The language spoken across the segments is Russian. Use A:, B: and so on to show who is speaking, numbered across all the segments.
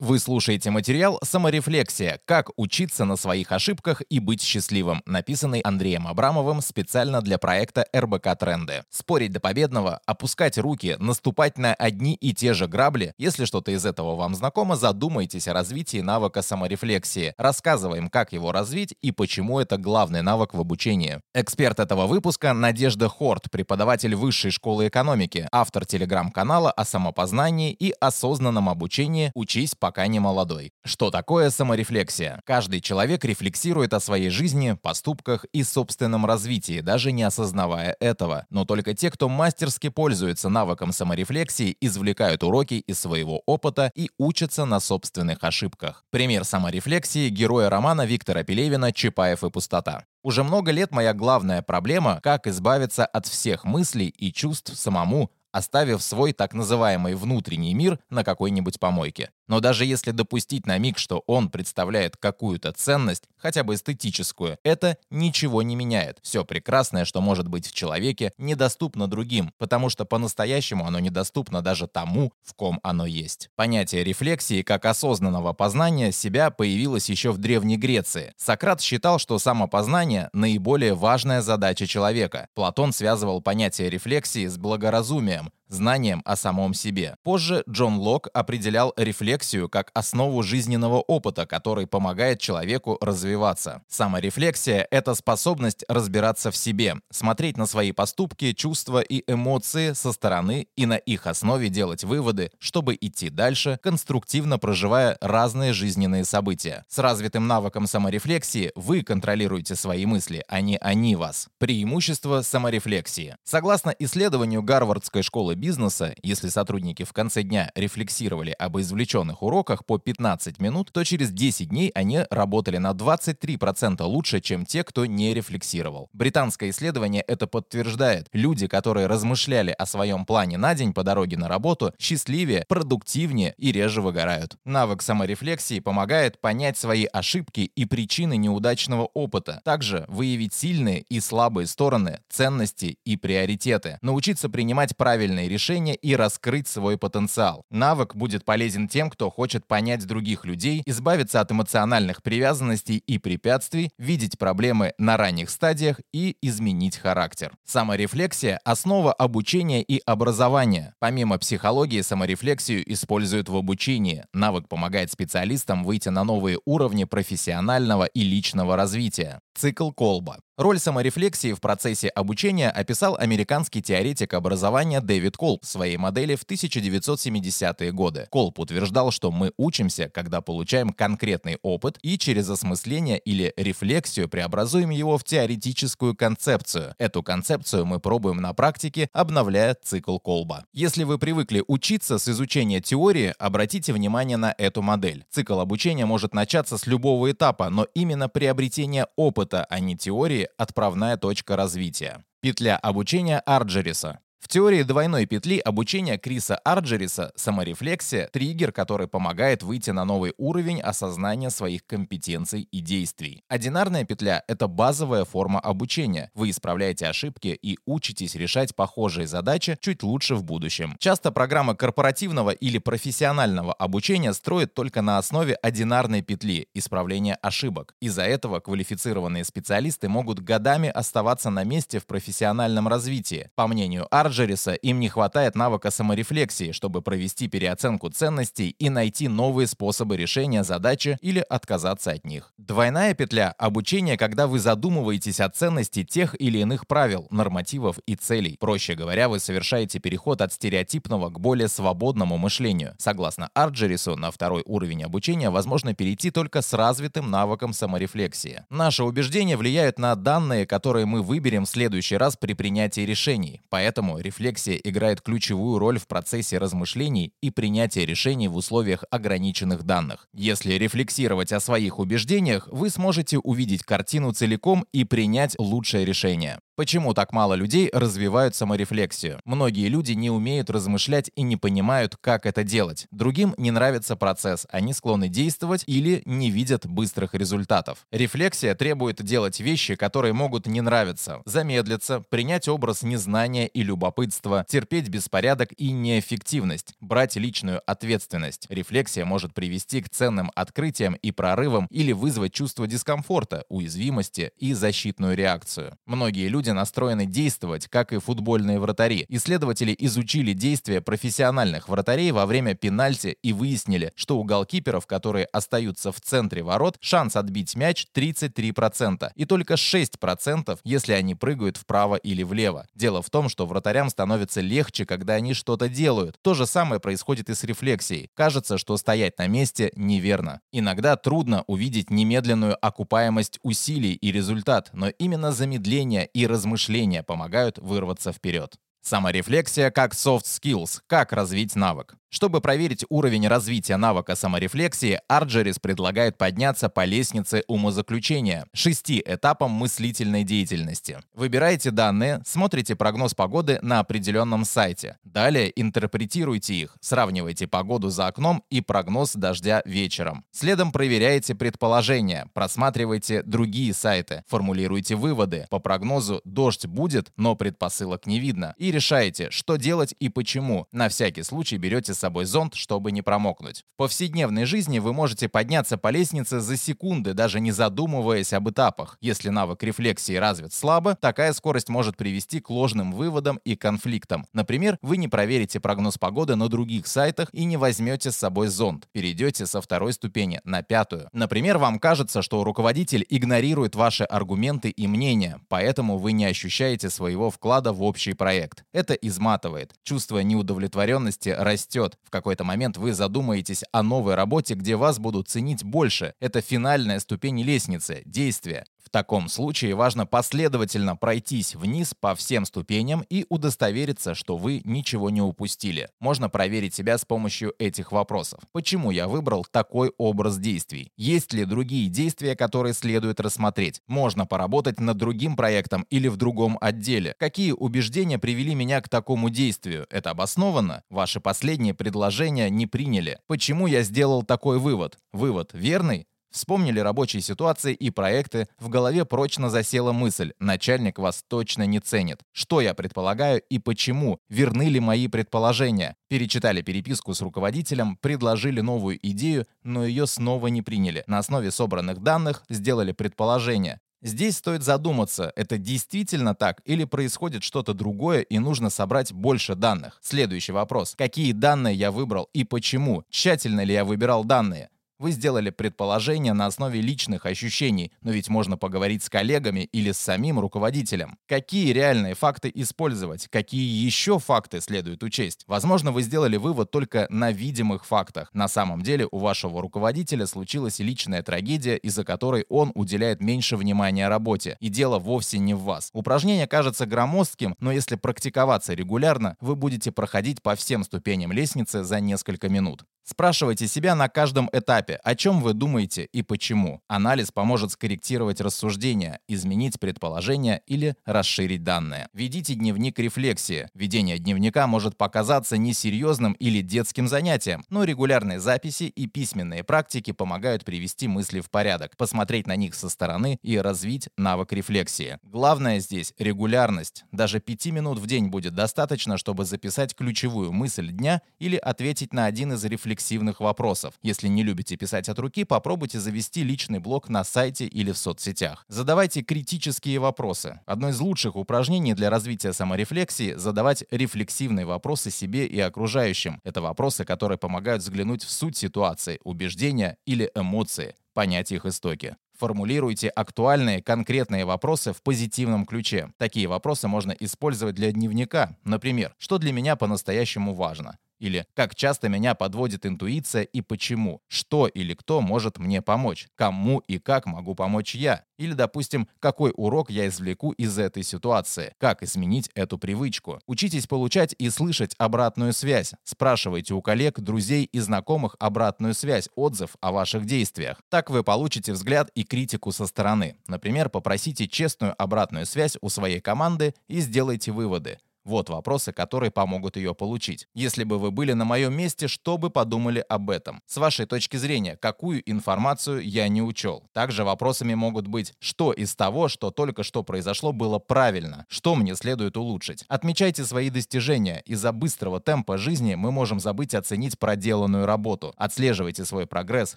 A: Вы слушаете материал «Саморефлексия. Как учиться на своих ошибках и быть счастливым», написанный Андреем Абрамовым специально для проекта РБК Тренды. Спорить до победного, опускать руки, наступать на одни и те же грабли. Если что-то из этого вам знакомо, задумайтесь о развитии навыка саморефлексии. Рассказываем, как его развить и почему это главный навык в обучении. Эксперт этого выпуска Надежда Хорт, преподаватель Высшей школы экономики, автор телеграм-канала о самопознании и осознанном обучении «Учись по пока не молодой. Что такое саморефлексия? Каждый человек рефлексирует о своей жизни, поступках и собственном развитии, даже не осознавая этого. Но только те, кто мастерски пользуется навыком саморефлексии, извлекают уроки из своего опыта и учатся на собственных ошибках. Пример саморефлексии героя романа Виктора Пелевина «Чапаев и пустота». Уже много лет моя главная проблема – как избавиться от всех мыслей и чувств самому, оставив свой так называемый внутренний мир на какой-нибудь помойке. Но даже если допустить на миг, что он представляет какую-то ценность, хотя бы эстетическую, это ничего не меняет. Все прекрасное, что может быть в человеке, недоступно другим, потому что по-настоящему оно недоступно даже тому, в ком оно есть. Понятие рефлексии как осознанного познания себя появилось еще в Древней Греции. Сократ считал, что самопознание – наиболее важная задача человека. Платон связывал понятие рефлексии с благоразумием, знанием о самом себе. Позже Джон Лок определял рефлексию как основу жизненного опыта, который помогает человеку развиваться. Саморефлексия — это способность разбираться в себе, смотреть на свои поступки, чувства и эмоции со стороны и на их основе делать выводы, чтобы идти дальше, конструктивно проживая разные жизненные события. С развитым навыком саморефлексии вы контролируете свои мысли, а не они вас. Преимущество саморефлексии. Согласно исследованию Гарвардской школы бизнеса, если сотрудники в конце дня рефлексировали об извлеченных уроках по 15 минут, то через 10 дней они работали на 23% лучше, чем те, кто не рефлексировал. Британское исследование это подтверждает. Люди, которые размышляли о своем плане на день по дороге на работу, счастливее, продуктивнее и реже выгорают. Навык саморефлексии помогает понять свои ошибки и причины неудачного опыта, также выявить сильные и слабые стороны, ценности и приоритеты, научиться принимать правильные решения и раскрыть свой потенциал. Навык будет полезен тем, кто хочет понять других людей, избавиться от эмоциональных привязанностей и препятствий, видеть проблемы на ранних стадиях и изменить характер. Саморефлексия – основа обучения и образования. Помимо психологии, саморефлексию используют в обучении. Навык помогает специалистам выйти на новые уровни профессионального и личного развития. Цикл Колба. Роль саморефлексии в процессе обучения описал американский теоретик образования Дэвид Колб в своей модели в 1970-е годы. Колб утверждал, что мы учимся, когда получаем конкретный опыт и через осмысление или рефлексию преобразуем его в теоретическую концепцию. Эту концепцию мы пробуем на практике, обновляя цикл Колба. Если вы привыкли учиться с изучения теории, обратите внимание на эту модель. Цикл обучения может начаться с любого этапа, но именно приобретение опыта, а не теории, отправная точка развития. Петля обучения Арджериса. В теории двойной петли обучения Криса Арджериса саморефлексия – триггер, который помогает выйти на новый уровень осознания своих компетенций и действий. Одинарная петля – это базовая форма обучения. Вы исправляете ошибки и учитесь решать похожие задачи чуть лучше в будущем. Часто программа корпоративного или профессионального обучения строит только на основе одинарной петли – исправления ошибок. Из-за этого квалифицированные специалисты могут годами оставаться на месте в профессиональном развитии. По мнению Арджериса, Марджериса им не хватает навыка саморефлексии, чтобы провести переоценку ценностей и найти новые способы решения задачи или отказаться от них. Двойная петля – обучение, когда вы задумываетесь о ценности тех или иных правил, нормативов и целей. Проще говоря, вы совершаете переход от стереотипного к более свободному мышлению. Согласно Арджерису, на второй уровень обучения возможно перейти только с развитым навыком саморефлексии. Наши убеждения влияют на данные, которые мы выберем в следующий раз при принятии решений. Поэтому рефлексия играет ключевую роль в процессе размышлений и принятия решений в условиях ограниченных данных. Если рефлексировать о своих убеждениях, вы сможете увидеть картину целиком и принять лучшее решение. Почему так мало людей развивают саморефлексию? Многие люди не умеют размышлять и не понимают, как это делать. Другим не нравится процесс, они склонны действовать или не видят быстрых результатов. Рефлексия требует делать вещи, которые могут не нравиться, замедлиться, принять образ незнания и любопытства, любопытство, терпеть беспорядок и неэффективность, брать личную ответственность. Рефлексия может привести к ценным открытиям и прорывам или вызвать чувство дискомфорта, уязвимости и защитную реакцию. Многие люди настроены действовать, как и футбольные вратари. Исследователи изучили действия профессиональных вратарей во время пенальти и выяснили, что у голкиперов, которые остаются в центре ворот, шанс отбить мяч 33%, и только 6%, если они прыгают вправо или влево. Дело в том, что вратарям становится легче, когда они что-то делают. То же самое происходит и с рефлексией. Кажется, что стоять на месте неверно. Иногда трудно увидеть немедленную окупаемость усилий и результат, но именно замедление и размышления помогают вырваться вперед. Саморефлексия как soft skills. Как развить навык. Чтобы проверить уровень развития навыка саморефлексии, Арджерис предлагает подняться по лестнице умозаключения, шести этапам мыслительной деятельности. Выбираете данные, смотрите прогноз погоды на определенном сайте. Далее интерпретируйте их, сравнивайте погоду за окном и прогноз дождя вечером. Следом проверяете предположения, просматривайте другие сайты, формулируйте выводы. По прогнозу дождь будет, но предпосылок не видно. И решаете, что делать и почему. На всякий случай берете с собой зонт, чтобы не промокнуть. В повседневной жизни вы можете подняться по лестнице за секунды, даже не задумываясь об этапах. Если навык рефлексии развит слабо, такая скорость может привести к ложным выводам и конфликтам. Например, вы не проверите прогноз погоды на других сайтах и не возьмете с собой зонт. Перейдете со второй ступени на пятую. Например, вам кажется, что руководитель игнорирует ваши аргументы и мнения, поэтому вы не ощущаете своего вклада в общий проект. Это изматывает. Чувство неудовлетворенности растет, вперед. В какой-то момент вы задумаетесь о новой работе, где вас будут ценить больше. Это финальная ступень лестницы, действия. В таком случае важно последовательно пройтись вниз по всем ступеням и удостовериться, что вы ничего не упустили. Можно проверить себя с помощью этих вопросов. Почему я выбрал такой образ действий? Есть ли другие действия, которые следует рассмотреть? Можно поработать над другим проектом или в другом отделе? Какие убеждения привели меня к такому действию? Это обоснованно? Ваши последние предложения не приняли. Почему я сделал такой вывод? Вывод верный? Вспомнили рабочие ситуации и проекты, в голове прочно засела мысль «начальник вас точно не ценит». Что я предполагаю и почему? Верны ли мои предположения? Перечитали переписку с руководителем, предложили новую идею, но ее снова не приняли. На основе собранных данных сделали предположение. Здесь стоит задуматься, это действительно так или происходит что-то другое и нужно собрать больше данных. Следующий вопрос. Какие данные я выбрал и почему? Тщательно ли я выбирал данные? Вы сделали предположение на основе личных ощущений, но ведь можно поговорить с коллегами или с самим руководителем. Какие реальные факты использовать? Какие еще факты следует учесть? Возможно, вы сделали вывод только на видимых фактах. На самом деле у вашего руководителя случилась личная трагедия, из-за которой он уделяет меньше внимания работе. И дело вовсе не в вас. Упражнение кажется громоздким, но если практиковаться регулярно, вы будете проходить по всем ступеням лестницы за несколько минут. Спрашивайте себя на каждом этапе, о чем вы думаете и почему. Анализ поможет скорректировать рассуждения, изменить предположения или расширить данные. Ведите дневник рефлексии. Ведение дневника может показаться несерьезным или детским занятием, но регулярные записи и письменные практики помогают привести мысли в порядок, посмотреть на них со стороны и развить навык рефлексии. Главное здесь регулярность. Даже 5 минут в день будет достаточно, чтобы записать ключевую мысль дня или ответить на один из рефлексивных вопросов. Если не любите писать от руки, попробуйте завести личный блог на сайте или в соцсетях. Задавайте критические вопросы. Одно из лучших упражнений для развития саморефлексии – задавать рефлексивные вопросы себе и окружающим. Это вопросы, которые помогают взглянуть в суть ситуации, убеждения или эмоции, понять их истоки. Формулируйте актуальные, конкретные вопросы в позитивном ключе. Такие вопросы можно использовать для дневника. Например, что для меня по-настоящему важно? Или как часто меня подводит интуиция и почему? Что или кто может мне помочь? Кому и как могу помочь я? Или, допустим, какой урок я извлеку из этой ситуации? Как изменить эту привычку? Учитесь получать и слышать обратную связь. Спрашивайте у коллег, друзей и знакомых обратную связь, отзыв о ваших действиях. Так вы получите взгляд и критику со стороны. Например, попросите честную обратную связь у своей команды и сделайте выводы. Вот вопросы, которые помогут ее получить. Если бы вы были на моем месте, что бы подумали об этом? С вашей точки зрения, какую информацию я не учел? Также вопросами могут быть, что из того, что только что произошло, было правильно? Что мне следует улучшить? Отмечайте свои достижения. Из-за быстрого темпа жизни мы можем забыть оценить проделанную работу. Отслеживайте свой прогресс,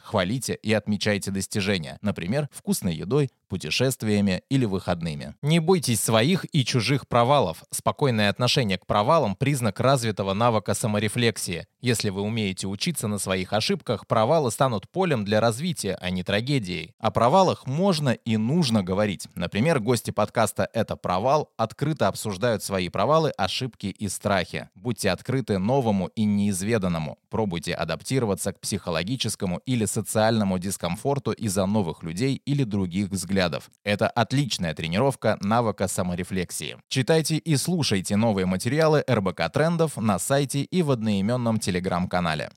A: хвалите и отмечайте достижения. Например, вкусной едой, путешествиями или выходными. Не бойтесь своих и чужих провалов. Спокойное отношение к провалам – признак развитого навыка саморефлексии. Если вы умеете учиться на своих ошибках, провалы станут полем для развития, а не трагедией. О провалах можно и нужно говорить. Например, гости подкаста «Это провал» открыто обсуждают свои провалы, ошибки и страхи. Будьте открыты новому и неизведанному. Пробуйте адаптироваться к психологическому или социальному дискомфорту из-за новых людей или других взглядов. Это отличная тренировка навыка саморефлексии. Читайте и слушайте новые материалы РБК Трендов на сайте и в одноименном телеграм-канале.